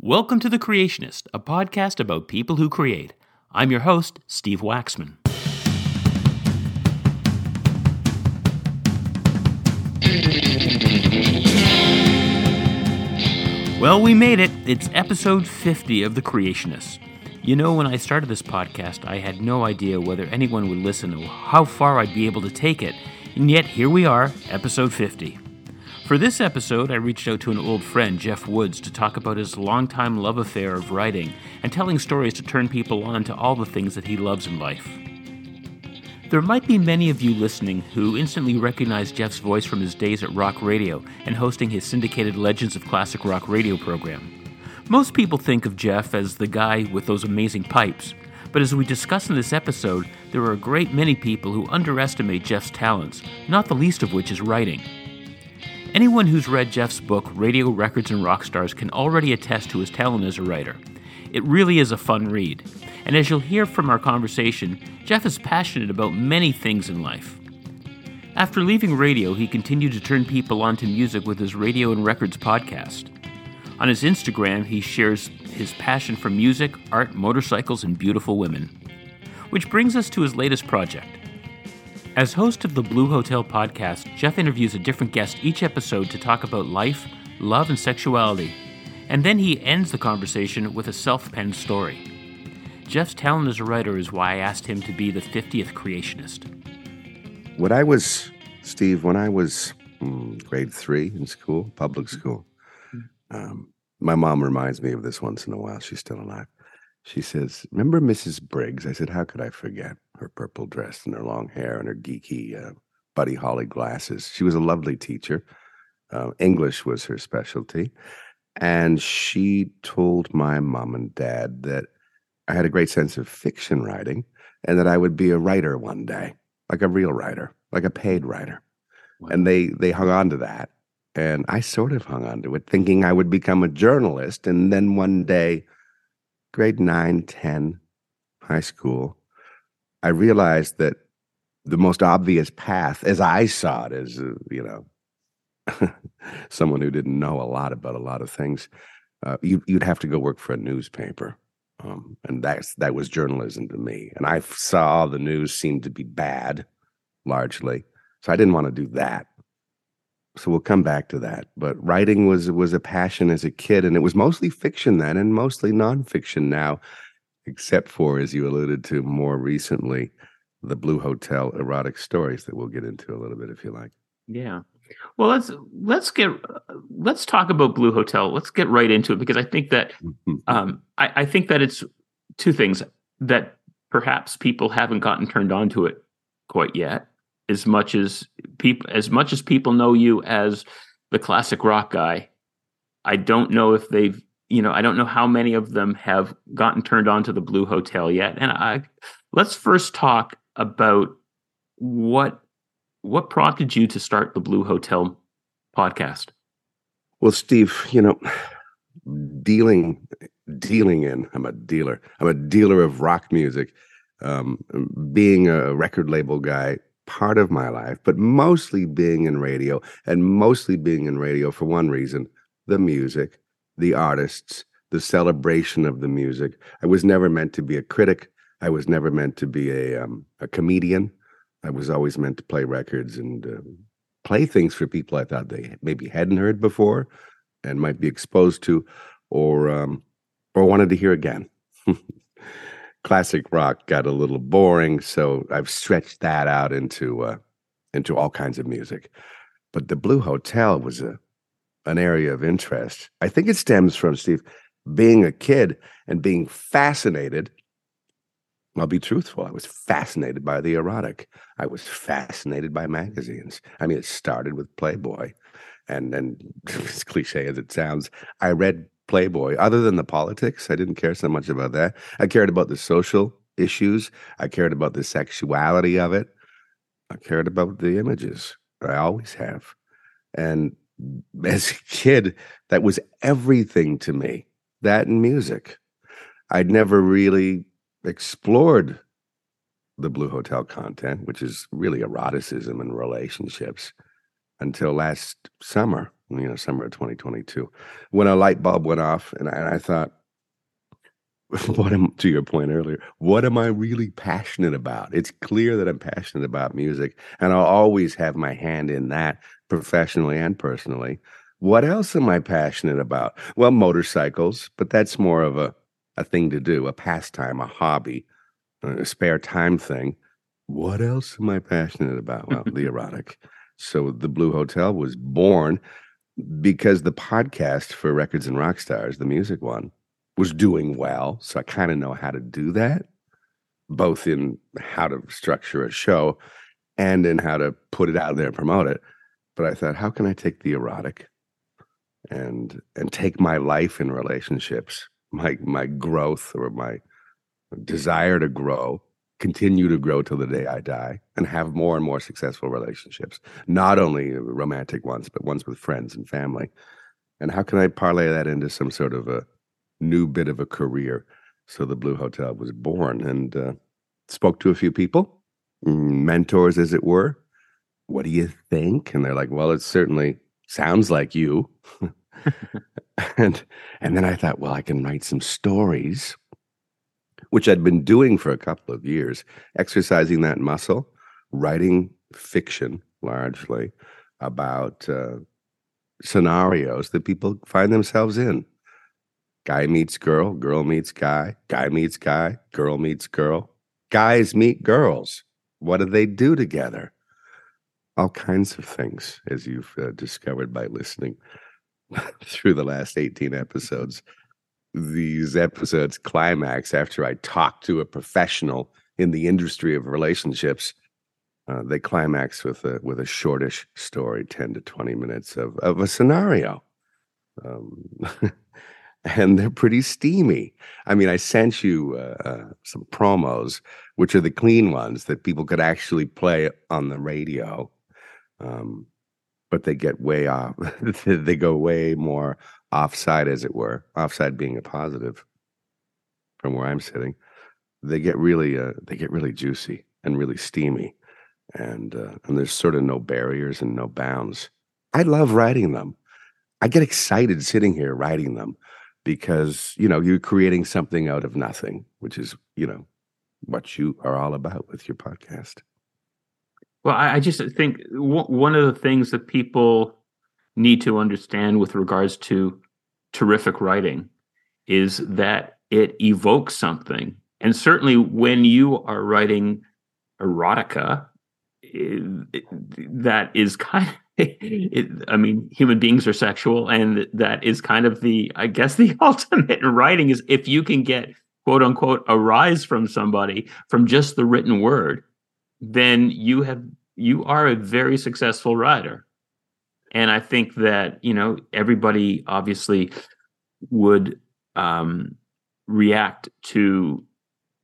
Welcome to The Creationist, a podcast about people who create. I'm your host, Steve Waxman. Well, we made it. It's episode 50 of The Creationist. You know, when I started this podcast, I had no idea whether anyone would listen or how far I'd be able to take it, and yet here we are, episode 50. For this episode, I reached out to an old friend, Jeff Woods, to talk about his longtime love affair of writing and telling stories to turn people on to all the things that he loves in life. There might be many of you listening who instantly recognize Jeff's voice from his days at Rock Radio and hosting his syndicated Legends of Classic Rock radio program. Most people think of Jeff as the guy with those amazing pipes, but as we discuss in this episode, there are a great many people who underestimate Jeff's talents, not the least of which is writing. Anyone who's read Jeff's book, Radio Records and Rockstars, can already attest to his talent as a writer. It really is a fun read. And as you'll hear from our conversation, Jeff is passionate about many things in life. After leaving radio, he continued to turn people on to music with his Radio and Records podcast. On his Instagram, he shares his passion for music, art, motorcycles, and beautiful women. Which brings us to his latest project. As host of the Blue Hotel podcast, Jeff interviews a different guest each episode to talk about life, love, and sexuality. And then he ends the conversation with a self penned story. Jeff's talent as a writer is why I asked him to be the 50th creationist. When I was, Steve, when I was mm, grade three in school, public school, um, my mom reminds me of this once in a while. She's still alive. She says, Remember Mrs. Briggs? I said, How could I forget her purple dress and her long hair and her geeky uh, Buddy Holly glasses? She was a lovely teacher. Uh, English was her specialty. And she told my mom and dad that I had a great sense of fiction writing and that I would be a writer one day, like a real writer, like a paid writer. Wow. And they they hung on to that. And I sort of hung on to it, thinking I would become a journalist. And then one day, grade 9, 10, high school, I realized that the most obvious path, as I saw it, as, uh, you know, someone who didn't know a lot about a lot of things, uh, you, would have to go work for a newspaper. Um, and that's that was journalism to me. And I saw the news seemed to be bad, largely. So I didn't want to do that. So we'll come back to that. But writing was was a passion as a kid, and it was mostly fiction then, and mostly nonfiction now, except for as you alluded to more recently, the Blue Hotel erotic stories that we'll get into a little bit if you like. Yeah. Well, let's let's get let's talk about Blue Hotel. Let's get right into it because I think that um, I, I think that it's two things that perhaps people haven't gotten turned on to it quite yet. As much as people, as much as people know you as the classic rock guy, I don't know if they've, you know, I don't know how many of them have gotten turned on to the Blue Hotel yet. And I let's first talk about what what prompted you to start the Blue Hotel podcast? Well, Steve, you know, dealing dealing in i'm a dealer i'm a dealer of rock music um, being a record label guy part of my life but mostly being in radio and mostly being in radio for one reason the music the artists the celebration of the music. I was never meant to be a critic. I was never meant to be a um, a comedian. I was always meant to play records and uh, play things for people I thought they maybe hadn't heard before and might be exposed to, or um, or wanted to hear again. Classic rock got a little boring, so I've stretched that out into uh, into all kinds of music. But the Blue Hotel was a an area of interest. I think it stems from Steve being a kid and being fascinated I'll be truthful. I was fascinated by the erotic. I was fascinated by magazines. I mean, it started with Playboy. And and as cliche as it sounds, I read Playboy. Other than the politics, I didn't care so much about that. I cared about the social issues. I cared about the sexuality of it. I cared about the images. I always have. And as a kid, that was everything to me. That and music. I'd never really explored the Blue Hotel content, which is really eroticism and relationships, until last summer you know, summer of 2022, when a light bulb went off, and I, and I thought, what am to your point earlier what am i really passionate about? It's clear that i'm passionate about music and i'll always have my hand in that professionally and personally. What else am i passionate about? Well motorcycles but that's more of a, a thing to do a pastime a hobby uh, a spare time thing. What else am i passionate about? Well the erotic. So the blue hotel was born because the podcast for records and rock stars the music one was doing well. So I kind of know how to do that, both in how to structure a show and in how to put it out there and promote it. But I thought, how can I take the erotic and and take my life in relationships, my my growth or my desire to grow, continue to grow till the day I die, and have more and more successful relationships, not only romantic ones, but ones with friends and family. And how can I parlay that into some sort of a new bit of a career. So the Blue Hotel was born and uh, spoke to a few people, mentors, as it were. What do you think? And they're like, well, it certainly sounds like you. and and then I thought, well, I can write some stories, which I'd been doing for a couple of years, exercising that muscle, writing fiction largely about uh, scenarios that people find themselves in. Guy meets girl, girl meets guy, guy meets guy, girl meets girl. Guys meet girls. What do they do together? All kinds of things, as you've uh, discovered by listening through the last 18 episodes. These episodes climax after I talk to a professional in the industry of relationships. Uh, they climax with a with a shortish story, 10 to 20 minutes of, of a scenario. Um, and they're pretty steamy. I mean, I sent you uh, uh, some promos, which are the clean ones that people could actually play on the radio, um, but they get way off. they go way more offside, as it were. Offside being a positive from where I'm sitting. They get really, uh, they get really juicy and really steamy, and uh, and there's sort of no barriers and no bounds. I love writing them. I get excited sitting here writing them because you know you're creating something out of nothing which is you know what you are all about with your podcast well i, just think one of the things that people need to understand with regards to terrific writing is that it evokes something and certainly when you are writing erotica it, that is kind of it, I mean, human beings are sexual, and that is kind of the, I guess, the ultimate in writing is if you can get quote unquote a rise from somebody from just the written word, then you have you are a very successful writer. And I think that you know everybody obviously would um, react to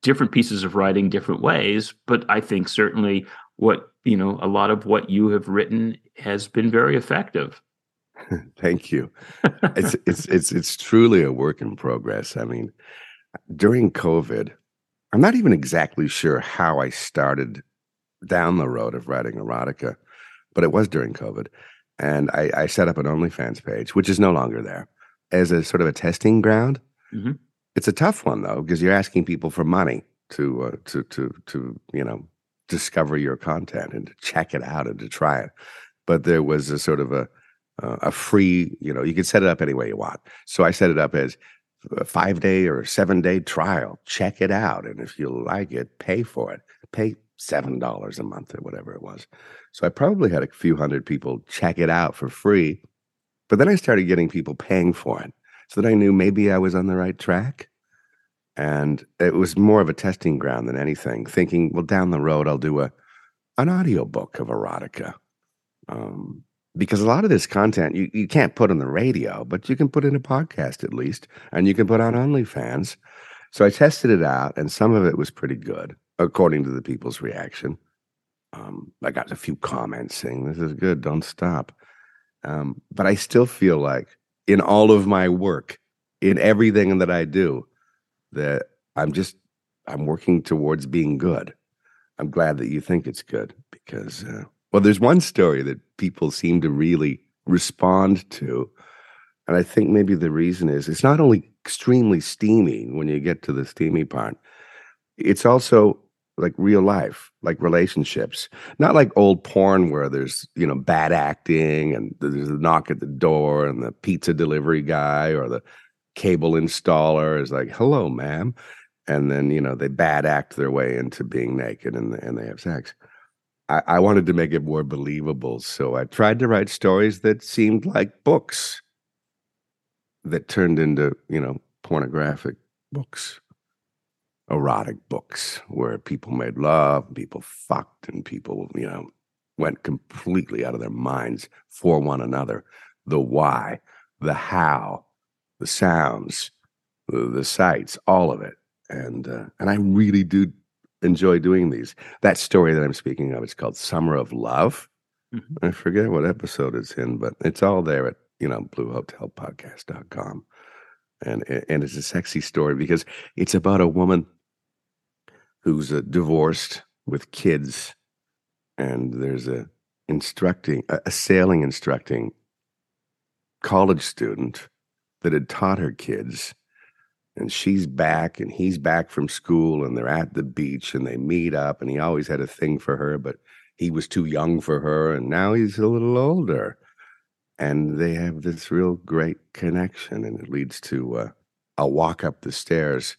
different pieces of writing different ways, but I think certainly what you know a lot of what you have written has been very effective. Thank you. It's it's it's it's truly a work in progress. I mean during covid i'm not even exactly sure how i started down the road of writing erotica but it was during covid and i, I set up an onlyfans page which is no longer there as a sort of a testing ground mm-hmm. it's a tough one though because you're asking people for money to uh, to to to you know discover your content and to check it out and to try it. But there was a sort of a uh, a free, you know, you can set it up any way you want. So I set it up as a five day or seven day trial. Check it out, and if you like it, pay for it. Pay seven dollars a month or whatever it was. So I probably had a few hundred people check it out for free. But then I started getting people paying for it, so that I knew maybe I was on the right track. And it was more of a testing ground than anything, thinking, well, down the road, I'll do a an audio book of erotica. Um, because a lot of this content you, you can't put on the radio, but you can put in a podcast at least, and you can put on OnlyFans. So I tested it out, and some of it was pretty good, according to the people's reaction. Um, I got a few comments saying, This is good, don't stop. Um, but I still feel like in all of my work, in everything that I do, that I'm just I'm working towards being good. I'm glad that you think it's good because uh, well, there's one story that people seem to really respond to. And I think maybe the reason is it's not only extremely steamy when you get to the steamy part, it's also like real life, like relationships. Not like old porn where there's, you know, bad acting and there's a knock at the door and the pizza delivery guy or the cable installer is like, hello, ma'am. And then, you know, they bad act their way into being naked and, and they have sex. I, I wanted to make it more believable. So I tried to write stories that seemed like books that turned into, you know, pornographic books erotic books where people made love, people fucked, and people, you know, went completely out of their minds for one another. The why, the how, the sounds, the, the sights, all of it. And uh, and I really do enjoy doing these. That story that I'm speaking of is called Summer of Love. Mm-hmm. I forget what episode it's in, but it's all there at you know bluehotelpodcast.com. And and it's a sexy story because it's about a woman who's uh, divorced with kids, and there's a instructing a, a sailing instructing college student that had taught her kids and she's back and he's back from school and they're at the beach and they meet up and he always had a thing for her but he was too young for her and now he's a little older. And they have this real great connection and it leads to uh, a walk up the stairs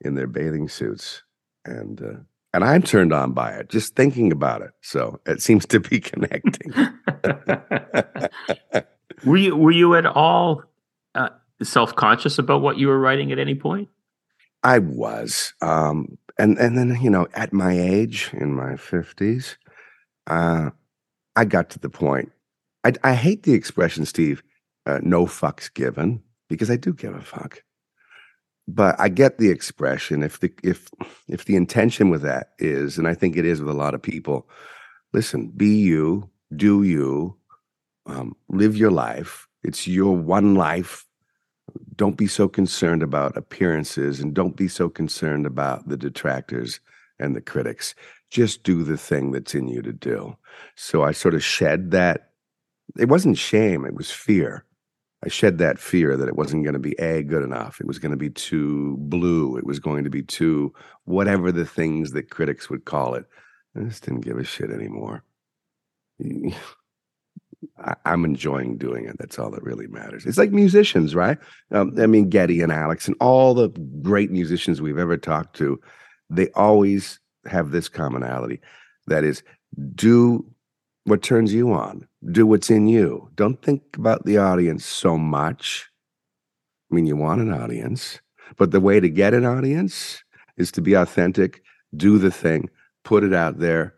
in their bathing suits and uh, and I'm turned on by it just thinking about it. So it seems to be connecting. were you were you at all uh, self conscious about what you were writing at any point? I was, um, and and then you know, at my age, in my fifties, uh, I got to the point. I, I hate the expression, Steve, uh, "no fucks given," because I do give a fuck but I get the expression if the if if the intention with that is, and I think it is with a lot of people, listen, be you, do you, um, live your life. It's your one life. Don't be so concerned about appearances and don't be so concerned about the detractors and the critics. Just do the thing that's in you to do. So I sort of shed that. It wasn't shame, it was fear I shed that fear that it wasn't going to be a good enough. It was going to be too blue. It was going to be too whatever the things that critics would call it. I just didn't give a shit anymore. I, am enjoying doing it. That's all that really matters. It's like musicians, right? Um, I mean, Geddy and Alex and all the great musicians we've ever talked to, they always have this commonality. That is, do what turns you on. Do what's in you. Don't think about the audience so much. I mean, you want an audience, but the way to get an audience is to be authentic, do the thing, put it out there,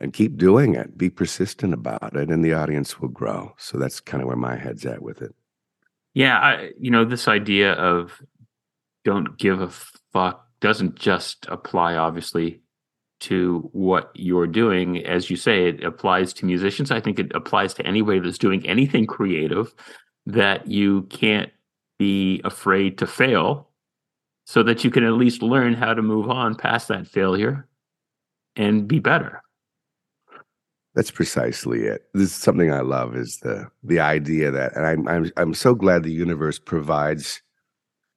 and keep doing it. Be persistent about it, and the audience will grow. So that's kind of where my head's at with it. Yeah, I, you know, this idea of don't give a fuck doesn't just apply, obviously, to what you're doing. As you say, it applies to musicians. I think it applies to anybody that's doing anything creative that you can't be afraid to fail so that you can at least learn how to move on past that failure and be better. That's precisely it. This is something I love is the the idea that and I'm I'm I'm so glad the universe provides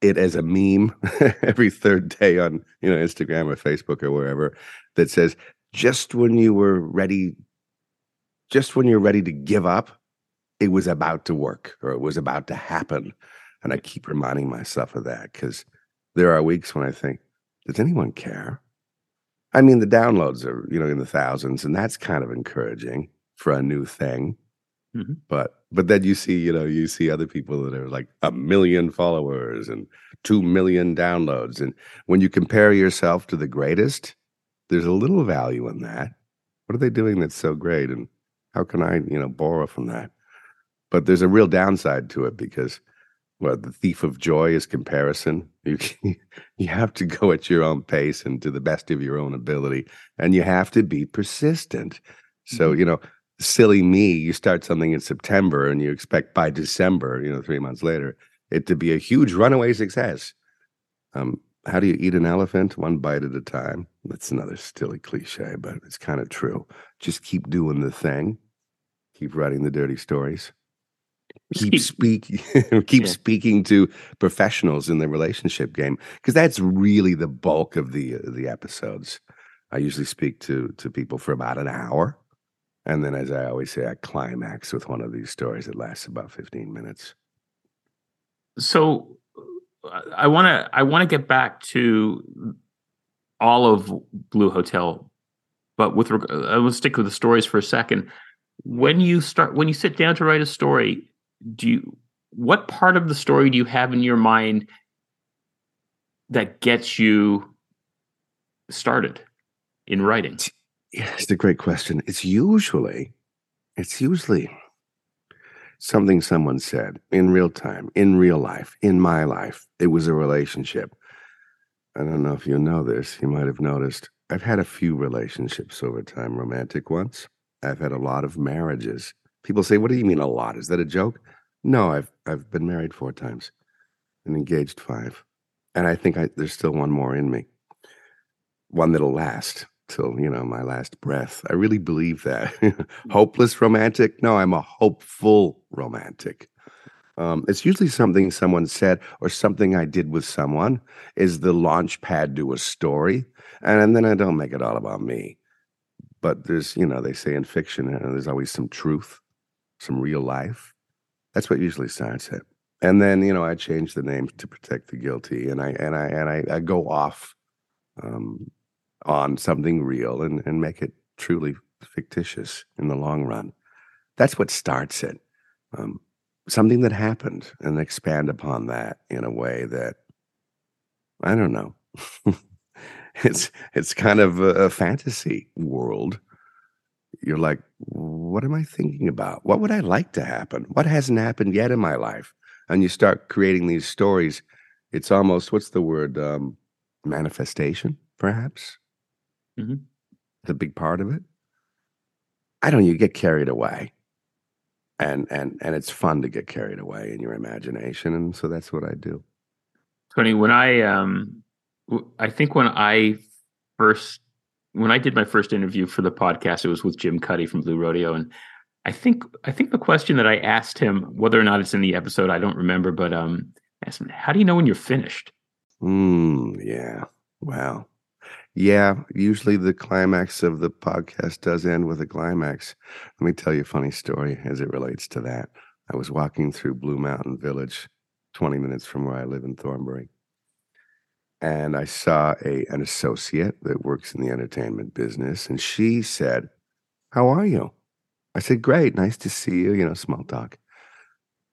it as a meme every third day on you know Instagram or Facebook or wherever that says just when you were ready just when you're ready to give up it was about to work or it was about to happen and I keep reminding myself of that cuz there are weeks when I think does anyone care I mean the downloads are you know in the thousands and that's kind of encouraging for a new thing mm-hmm. but but then you see, you know, you see other people that are like a million followers and 2 million downloads. And when you compare yourself to the greatest, there's a little value in that. What are they doing that's so great? And how can I, you know, borrow from that? But there's a real downside to it because well, the thief of joy is comparison. You you have to go at your own pace and to the best of your own ability, and you have to be persistent. So mm-hmm. you know, silly me, you start something in September and you expect by December, you know, three months later, it to be a huge runaway success. Um, how do you eat an elephant? One bite at a time. That's another silly cliche, but it's kind of true. Just keep doing the thing. keep writing the dirty stories keep speak keep yeah. speaking to professionals in the relationship game because that's really the bulk of the uh, the episodes i usually speak to to people for about an hour and then as i always say i climax with one of these stories that lasts about 15 minutes so i want to i want to get back to all of blue hotel but with i will uh, stick with the stories for a second. When you start when you sit down to write a story do you what part of the story do you have in your mind that gets you started in writing? Yeah it's a great question. It's usually it's usually something someone said in real time in real life in my life it was a relationship. I don't know if you know this you might have noticed i've had a few relationships over time romantic ones. I've had a lot of marriages. People say, "What do you mean a lot? Is that a joke?" No, I've I've been married four times and engaged five, and I think I, there's still one more in me, one that'll last till you know my last breath. I really believe that. Hopeless romantic? No, I'm a hopeful romantic. Um, it's usually something someone said or something I did with someone is the launch pad to a story, and, then I don't make it all about me. But there's, you know, they say in fiction, uh, there's always some truth some real life. That's what usually starts it. And then you know I change the name to protect the guilty, and I and I and I, I go off um, on something real and and make it truly fictitious in the long run. That's what starts it. Um, something that happened, and expand upon that in a way that I don't know. it's it's kind of a, a fantasy world you're like, what am I thinking about? What would I like to happen? What hasn't happened yet in my life? And you start creating these stories. It's almost what's the word? Um, manifestation, perhaps. Mm-hmm. The big part of it. I don't. You get carried away, and and and it's fun to get carried away in your imagination, and so that's what I do. Tony, when I um, I think when I first when I did my first interview for the podcast, it was with Jim Cuddy from Blue Rodeo, and I think I think the question that I asked him, whether or not it's in the episode, I don't remember, but um, I asked him, "How do you know when you're finished?" Hmm. Yeah. Wow. Yeah. Usually the climax of the podcast does end with a climax. Let me tell you a funny story as it relates to that. I was walking through Blue Mountain Village, 20 minutes from where I live in Thornbury and I saw a an associate that works in the entertainment business, and she said, "How are you?" I said, "Great, nice to see you." You know, small talk.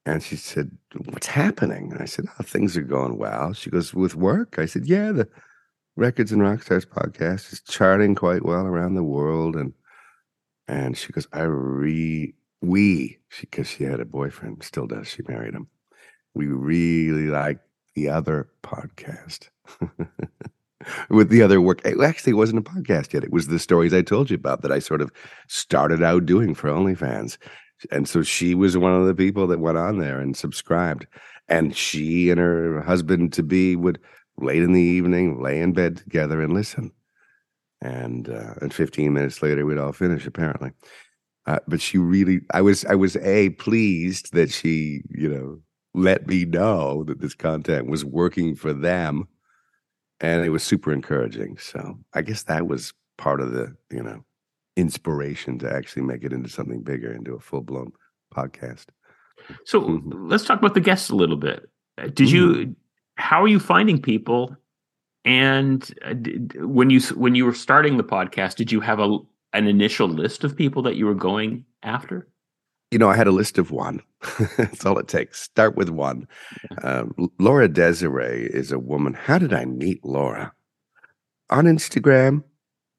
And she said, "What's happening?" And I said, "Oh, things are going well." She goes, "With work?" I said, "Yeah, the Records and Rockstars podcast is charting quite well around the world." And and she goes, "I re we because she, she had a boyfriend, still does. She married him. We really like the other podcast." with the other work. It actually wasn't a podcast yet. It was the stories I told you about that I sort of started out doing for OnlyFans. And so she was one of the people that went on there and subscribed. And she and her husband to be would late in the evening lay in bed together and listen. And uh, and 15 minutes later, we'd all finish apparently. Uh, but she really, I was, I was a pleased that she, you know, let me know that this content was working for them and it was super encouraging. So I guess that was part of the you know inspiration to actually make it into something bigger, into a full blown podcast. So mm-hmm. let's talk about the guests a little bit. Uh, did you? How are you finding people? And uh, when you when you were starting the podcast, did you have a an initial list of people that you were going after? you know, I had a list of one. That's all it takes. Start with one. Um, Laura Desiree is a woman. How did I meet Laura? On Instagram.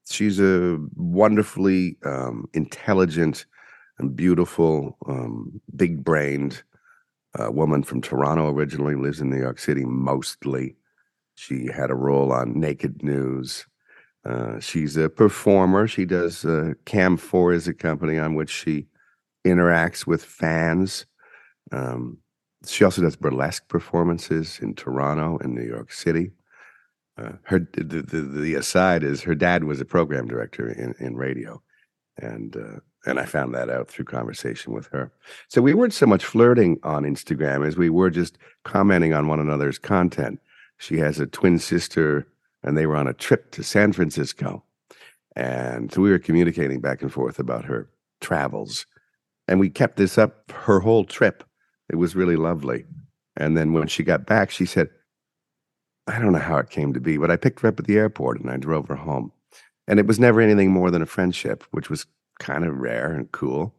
She's a wonderfully um, intelligent and beautiful, um, big brained uh, woman from Toronto originally, lives in New York City mostly. She had a role on Naked News. Uh, she's a performer. She does uh, Cam 4 is a company on which she interacts with fans. Um, she also does burlesque performances in Toronto and New York City. Uh, her the, the, the aside is her dad was a program director in, in radio, and uh, And I found that out through conversation with her. So we weren't so much flirting on Instagram as we were just commenting on one another's content. She has a twin sister, and they were on a trip to San Francisco. And so we were communicating back and forth about her travels. And we kept this up her whole trip. It was really lovely. And then when she got back, she said, I don't know how it came to be, but I picked her up at the airport and I drove her home. And it was never anything more than a friendship, which was kind of rare and cool.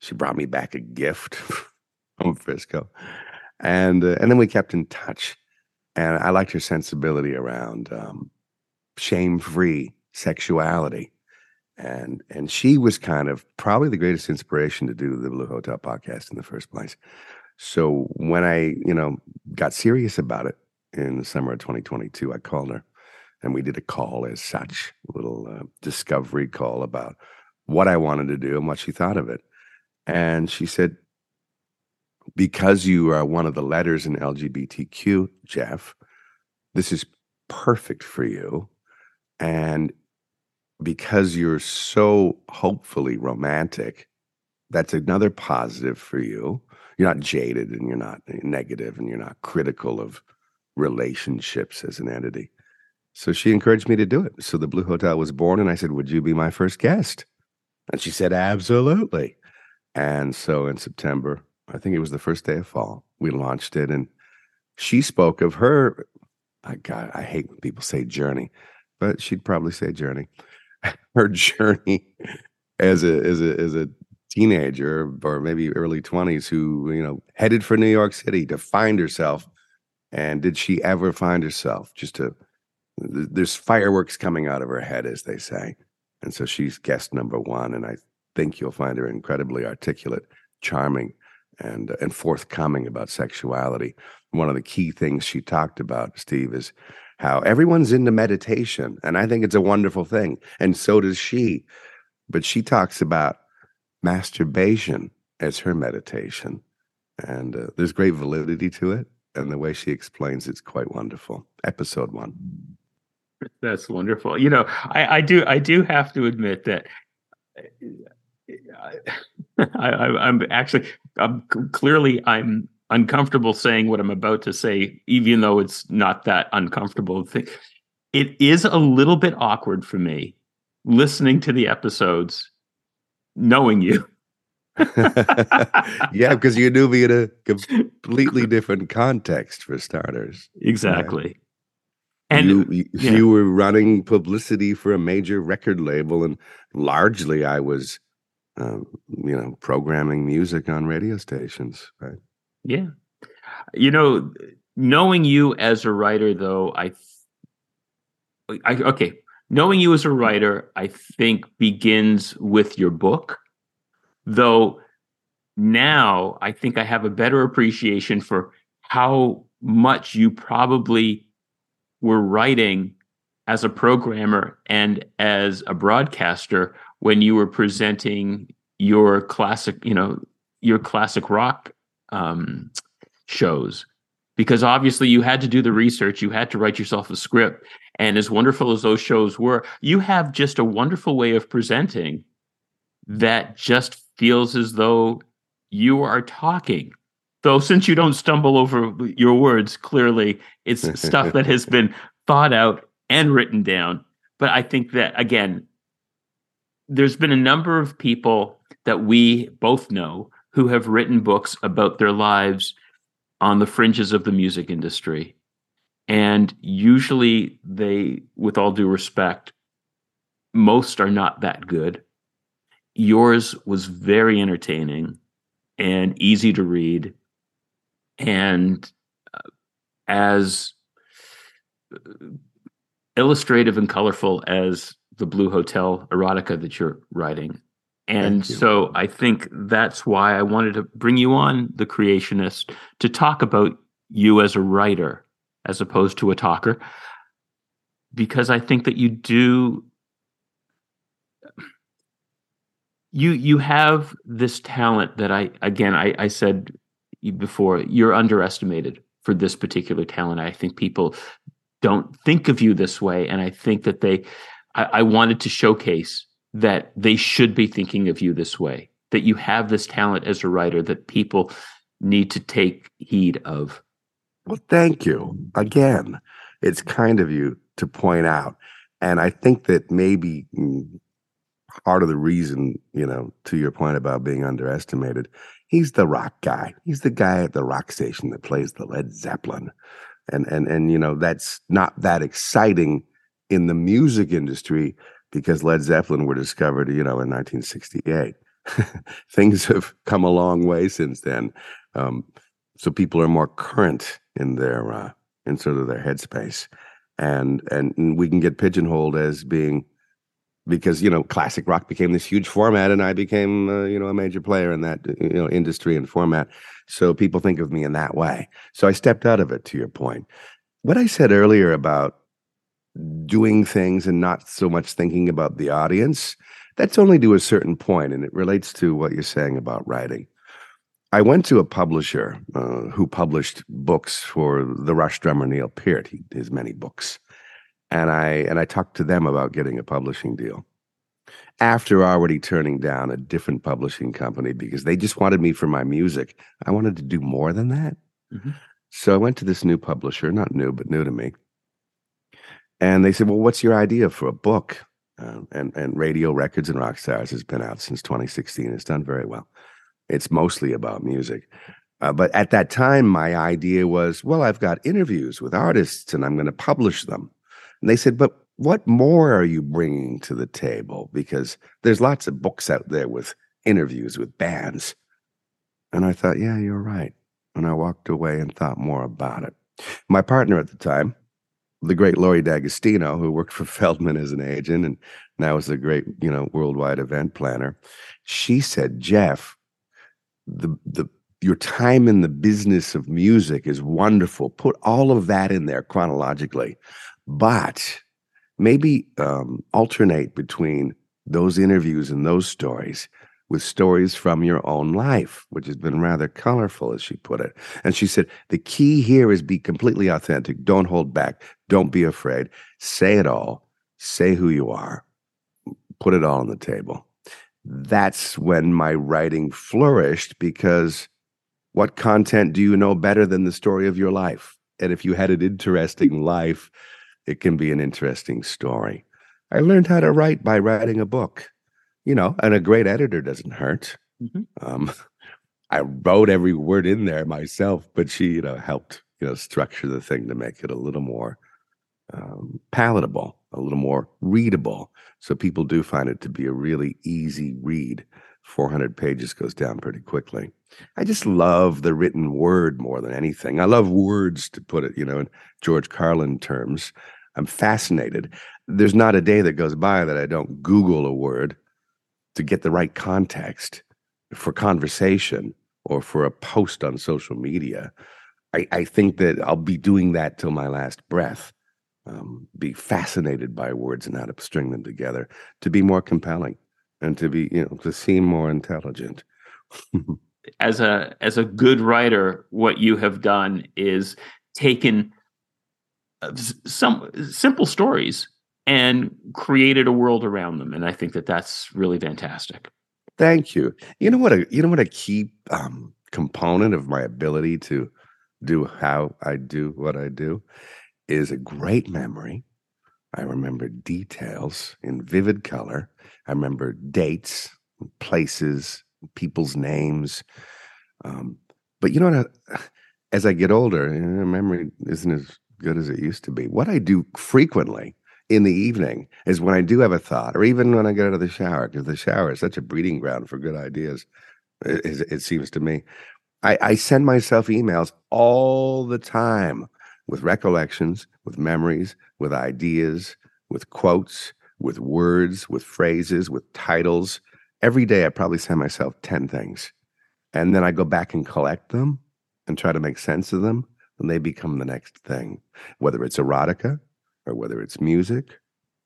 She brought me back a gift from Frisco. And uh, and then we kept in touch. And I liked her sensibility around um, shame-free sexuality. And and she was kind of probably the greatest inspiration to do the Blue Hotel podcast in the first place. So when I, you know, got serious about it in the summer of 2022, I called her and we did a call as such, a little uh, discovery call about what I wanted to do and what she thought of it. And she said, because you are one of the letters in LGBTQ, Jeff, this is perfect for you. And because you're so hopefully romantic, that's another positive for you. You're not jaded and you're not negative and you're not critical of relationships as an entity. So she encouraged me to do it. So the Blue Hotel was born, and I said, Would you be my first guest? And she said, Absolutely. And so in September, I think it was the first day of fall, we launched it. And she spoke of her, I God, I hate when people say journey, but she'd probably say journey. her journey as a as a as a teenager or maybe early 20s who, you know, headed for New York City to find herself. And did she ever find herself? Just to there's fireworks coming out of her head, as they say. And so she's guest number one. And I think you'll find her incredibly articulate, charming, and, and forthcoming about sexuality. One of the key things she talked about, Steve, is how everyone's into meditation. And I think it's a wonderful thing. And so does she. But she talks about masturbation as her meditation. And uh, there's great validity to it. And the way she explains it's quite wonderful. Episode one. That's wonderful. You know, I, I do I do have to admit that uh, I, am actually I'm clearly I'm uncomfortable saying what I'm about to say, even though it's not that uncomfortable thing. It is a little bit awkward for me listening to the episodes, knowing you. yeah, because you knew me in a completely different context for starters. Exactly. Right? And you, you, yeah. you, were running publicity for a major record label, and largely I was, um, you know, programming music on radio stations. Right? Yeah. You know, knowing you as a writer, though, I, I okay, knowing you as a writer, I think begins with your book, though. Now I think I have a better appreciation for how much you probably were writing as a programmer and as a broadcaster when you were presenting your classic, you know, your classic rock um, shows because obviously you had to do the research, you had to write yourself a script. And as wonderful as those shows were, you have just a wonderful way of presenting that just feels as though you are talking Though since you don't stumble over your words, clearly it's stuff that has been thought out and written down. But I think that again, there's been a number of people that we both know who have written books about their lives on the fringes of the music industry. And usually they, with all due respect, most are not that good. Yours was very entertaining and easy to read and uh, as uh, illustrative and colorful as the Blue Hotel erotica that you're writing. And so I think that's why I wanted to bring you on The Creationist to talk about you as a writer as opposed to a talker because I think that you do you you have this talent that I again I, I said before, you're underestimated for this particular talent. I think people don't think of you this way, and I think that they. I, I wanted to showcase that they should be thinking of you this way, that you have this talent as a writer that people need to take heed of. Well, thank you. Again, it's kind of you to point out. And I think that maybe mm, part of the reason, you know, to your point about being underestimated, he's the rock guy. He's the guy at the rock station that plays the Led Zeppelin. And and and you know, that's not that exciting in the music industry because Led Zeppelin were discovered, you know, in 1968. Things have come a long way since then. Um, so people are more current in their uh, in sort of their headspace, and and we can get pigeonholed as being because you know classic rock became this huge format, and I became uh, you know a major player in that you know industry and format. So people think of me in that way. So I stepped out of it. To your point, what I said earlier about doing things and not so much thinking about the audience, that's only to a certain point, and it relates to what you're saying about writing. I went to a publisher uh, who published books for the Rush drummer Neil Peart, he, his many books, and I and I talked to them about getting a publishing deal. After already turning down a different publishing company because they just wanted me for my music, I wanted to do more than that. Mm-hmm. So I went to this new publisher, not new, but new to me, and they said, "Well, what's your idea for a book?" Uh, and and Radio Records and Rock Stars has been out since 2016. It's done very well. It's mostly about music. Uh, but at that time, my idea was, well, I've got interviews with artists and I'm going to publish them. And they said, but what more are you bringing to the table? Because there's lots of books out there with interviews with bands. And I thought, yeah, you're right. And I walked away and thought more about it. My partner at the time, the great Lori D'Agostino, who worked for Feldman as an agent and now is a great, you know, worldwide event planner, she said, Jeff, the the your time in the business of music is wonderful. Put all of that in there chronologically, but maybe um, alternate between those interviews and those stories with stories from your own life, which has been rather colorful, as she put it. And she said, the key here is be completely authentic. Don't hold back. Don't be afraid. Say it all. Say who you are. Put it all on the table that's when my writing flourished because what content do you know better than the story of your life? And if you had an interesting life, it can be an interesting story. I learned how to write by writing a book, you know, and a great editor doesn't hurt. Mm-hmm. Um, I wrote every word in there myself, but she, you know, helped, you know, structure the thing to make it a little more um, palatable, a little more readable. So people do find it to be a really easy read. 400 pages goes down pretty quickly. I just love the written word more than anything. I love words to put it, you know, in George Carlin terms. I'm fascinated. There's not a day that goes by that I don't Google a word to get the right context for conversation or for a post on social media. I, I think that I'll be doing that till my last breath um, be fascinated by words and how to string them together to be more compelling and to be you know to seem more intelligent. As a as a good writer what you have done is taken uh, some simple stories and created a world around them and i think that that's really fantastic. Thank you. You know what a you know what a key um, component of my ability to do how i do what i do is a great memory. I remember details in vivid color. I remember dates, places, people's names. Um, but you know what? As I get older, you know, memory isn't as good as it used to be. What I do frequently in the evening is when I do have a thought, or even when I get out of the shower, because the shower is such a breeding ground for good ideas, it, it seems to me. I, I send myself emails all the time with recollections, with memories, with ideas, with quotes, with words, with phrases, with titles. Every day, I probably send myself 10 things. And then I go back and collect them and try to make sense of them. And they become the next thing, whether it's erotica or whether it's music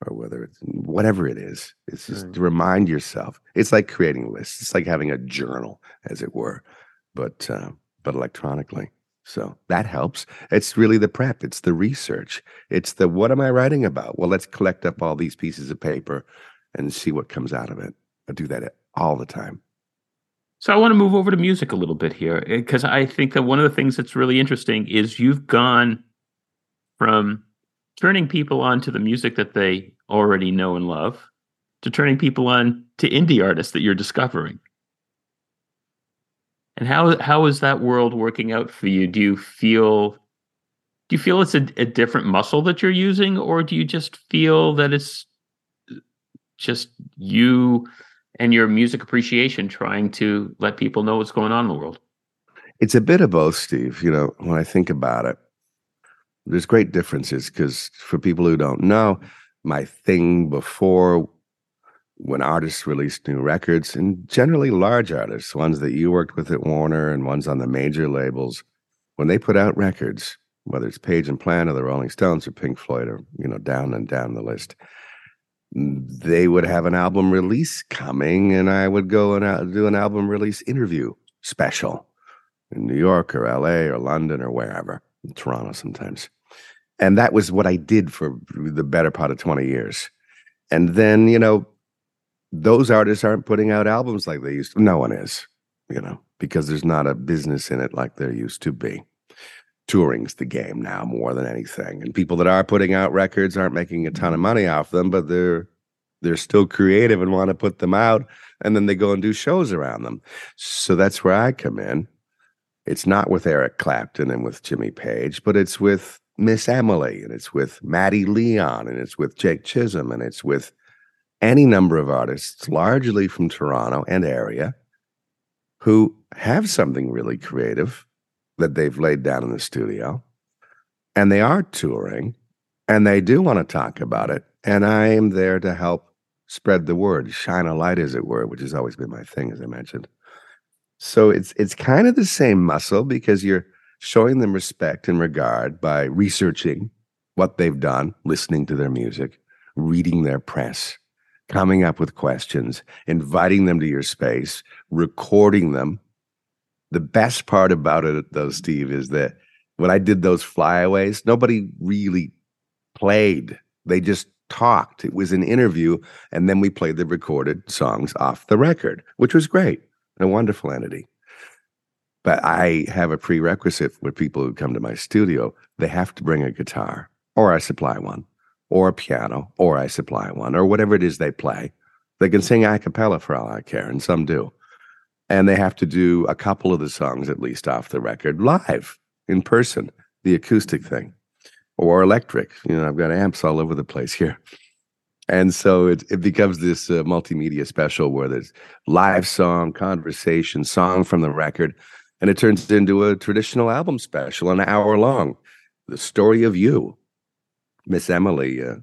or whether it's whatever it is. It's just right. to remind yourself. It's like creating lists. It's like having a journal, as it were, but uh, but electronically. So that helps. It's really the prep, it's the research. It's the what am I writing about? Well, let's collect up all these pieces of paper and see what comes out of it. I do that all the time. So I want to move over to music a little bit here eh, because I think that one of the things that's really interesting is you've gone from turning people on to the music that they already know and love to turning people on to indie artists that you're discovering. And how how is that world working out for you? Do you feel do you feel it's a, a different muscle that you're using, or do you just feel that it's just you and your music appreciation trying to let people know what's going on in the world? It's a bit of both, Steve. You know, when I think about it, there's great differences because for people who don't know, my thing before when artists released new records, and generally large artists, ones that you worked with at Warner and ones on the major labels, when they put out records, whether it's Page and Plant or the Rolling Stones or Pink Floyd or you know down and down the list, they would have an album release coming, and I would go and uh, do an album release interview special in New York or LA or London or wherever, Toronto sometimes. And that was what I did for the better part of 20 years. And then, you know, those artists aren't putting out albums like they used to. No one is, you know, because there's not a business in it like there used to be. Touring's the game now more than anything. And people that are putting out records aren't making a ton of mm-hmm. money off them, but they're they're still creative and want to put them out and then they go and do shows around them. So that's where I come in. It's not with Eric Clapton and with Jimmy Page, but it's with Miss Emily and it's with Matty Leon and it's with Jake Chisholm and it's with any number of artists, largely from Toronto and area, who have something really creative that they've laid down in the studio. And they are touring and they do want to talk about it. And I am there to help spread the word, shine a light, as it were, which has always been my thing, as I mentioned. So it's it's kind of the same muscle because you're showing them respect and regard by researching what they've done, listening to their music, reading their press, coming up with questions, inviting them to your space, recording them. The best part about it, though, Steve, is that when I did those flyaways, nobody really played. They just talked. It was an interview, and then we played the recorded songs off the record, which was great a wonderful entity. But I have a prerequisite for people who come to my studio. They have to bring a guitar, or I supply one or a piano, or I supply one, or whatever it is they play. They can sing a cappella for all I care, and some do. And they have to do a couple of the songs, at least off the record, live in person, the acoustic thing, or electric. You know, I've got amps all over the place here. And so it, it becomes this uh, multimedia special where there's live song, conversation, song from the record, and it turns into a traditional album special, an hour long. The story of you, Miss Emily uh,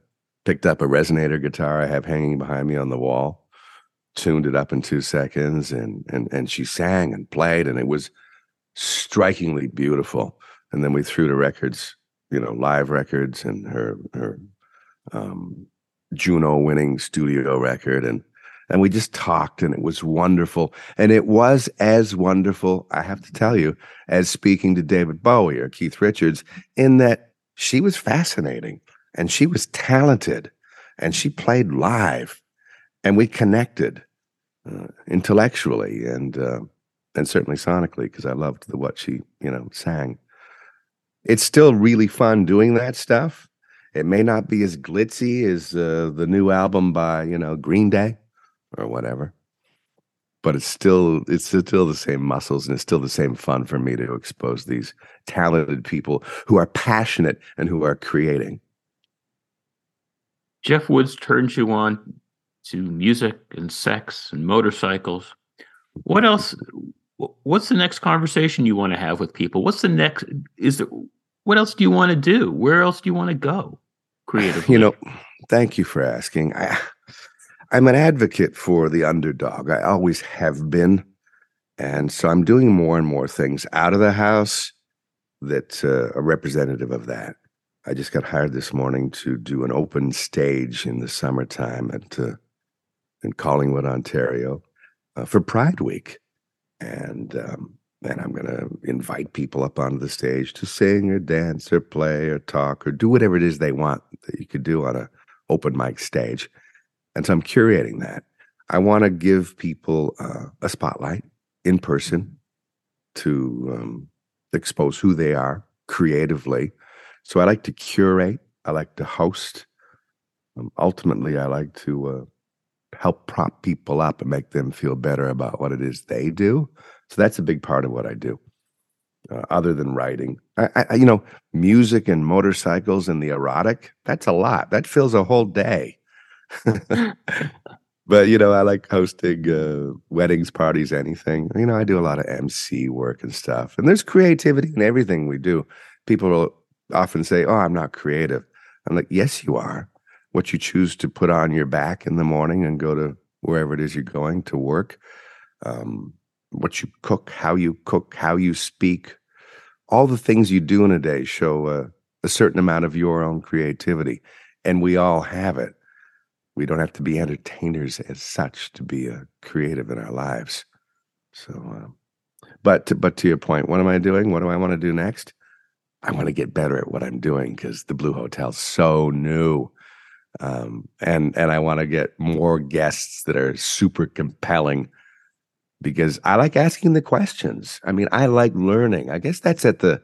picked up a resonator guitar I have hanging behind me on the wall, tuned it up in two seconds, and and and she sang and played, and it was strikingly beautiful. And then we threw the records, you know, live records, and her her um, Juno winning studio record, and and we just talked, and it was wonderful, and it was as wonderful, I have to tell you, as speaking to David Bowie or Keith Richards, in that she was fascinating and she was talented and she played live and we connected uh, intellectually and uh, and certainly sonically because I loved the what she you know sang. It's still really fun doing that stuff. It may not be as glitzy as uh, the new album by you know Green Day or whatever, but it's still it's still the same muscles and it's still the same fun for me to expose these talented people who are passionate and who are creating. Jeff Woods turns you on to music and sex and motorcycles. What else? What's the next conversation you want to have with people? What's the next? Is there? What else do you want to do? Where else do you want to go? Creatively, you know. Thank you for asking. I, I'm an advocate for the underdog. I always have been, and so I'm doing more and more things out of the house that uh, are representative of that. I just got hired this morning to do an open stage in the summertime at uh, in Collingwood, Ontario, uh, for Pride Week, and um, and I'm going to invite people up onto the stage to sing or dance or play or talk or do whatever it is they want that you could do on a open mic stage. and so I'm curating that. I want to give people uh, a spotlight in person to um, expose who they are creatively. So I like to curate. I like to host. Um, ultimately, I like to uh, help prop people up and make them feel better about what it is they do. So that's a big part of what I do. Uh, other than writing, I, I, you know, music and motorcycles and the erotic. That's a lot. That fills a whole day. but you know, I like hosting uh, weddings, parties, anything. You know, I do a lot of MC work and stuff. And there's creativity in everything we do. People often say, "Oh, I'm not creative." I'm like, "Yes, you are." What you choose to put on your back in the morning and go to wherever it is you're going to work, um, what you cook, how you cook, how you speak, all the things you do in a day show a certain amount of your own creativity, and we all have it we don't have to be entertainers as such to be a creative in our lives. So, um, but to, but to your point, what am I doing? What do I want to do next? I want to get better at what I'm doing because the Blue Hotel's so new, um, and and I want to get more guests that are super compelling because I like asking the questions. I mean, I like learning. I guess that's at the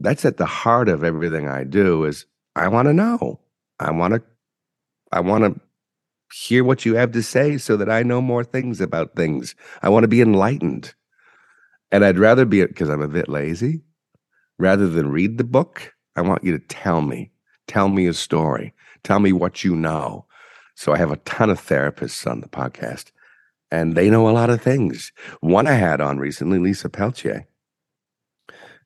that's at the heart of everything I do. Is I want to know. I want to I want to hear what you have to say so that I know more things about things. I want to be enlightened. And I'd rather be, because I'm a bit lazy, rather than read the book, I want you to tell me, tell me a story, tell me what you know. So I have a ton of therapists on the podcast, and they know a lot of things. One I had on recently, Lisa Peltier,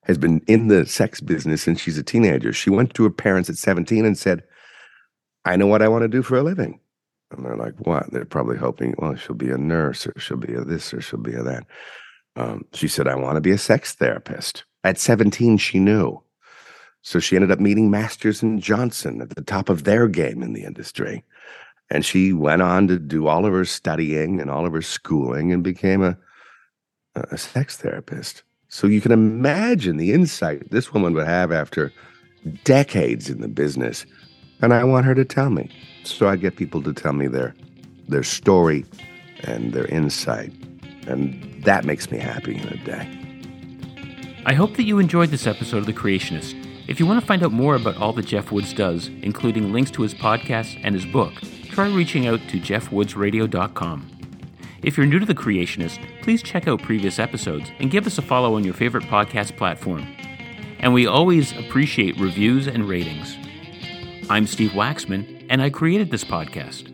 has been in the sex business since she's a teenager. She went to her parents at 17 and said, I know what I want to do for a living. And they're like, what? They're probably hoping, well, she'll be a nurse or she'll be a this or she'll be a that. Um, she said, I want to be a sex therapist. At 17, she knew. So she ended up meeting Masters and Johnson at the top of their game in the industry. And she went on to do all of her studying and all of her schooling and became a, a sex therapist. So you can imagine the insight this woman would have after decades in the business and I want her to tell me. So I get people to tell me their their story and their insight, and that makes me happy in a day. I hope that you enjoyed this episode of The Creationist. If you want to find out more about all that Jeff Woods does, including links to his podcast and his book, try reaching out to jeffwoodsradio.com. If you're new to The Creationist, please check out previous episodes and give us a follow on your favorite podcast platform. And we always appreciate reviews and ratings. I'm Steve Waxman, and I created this podcast.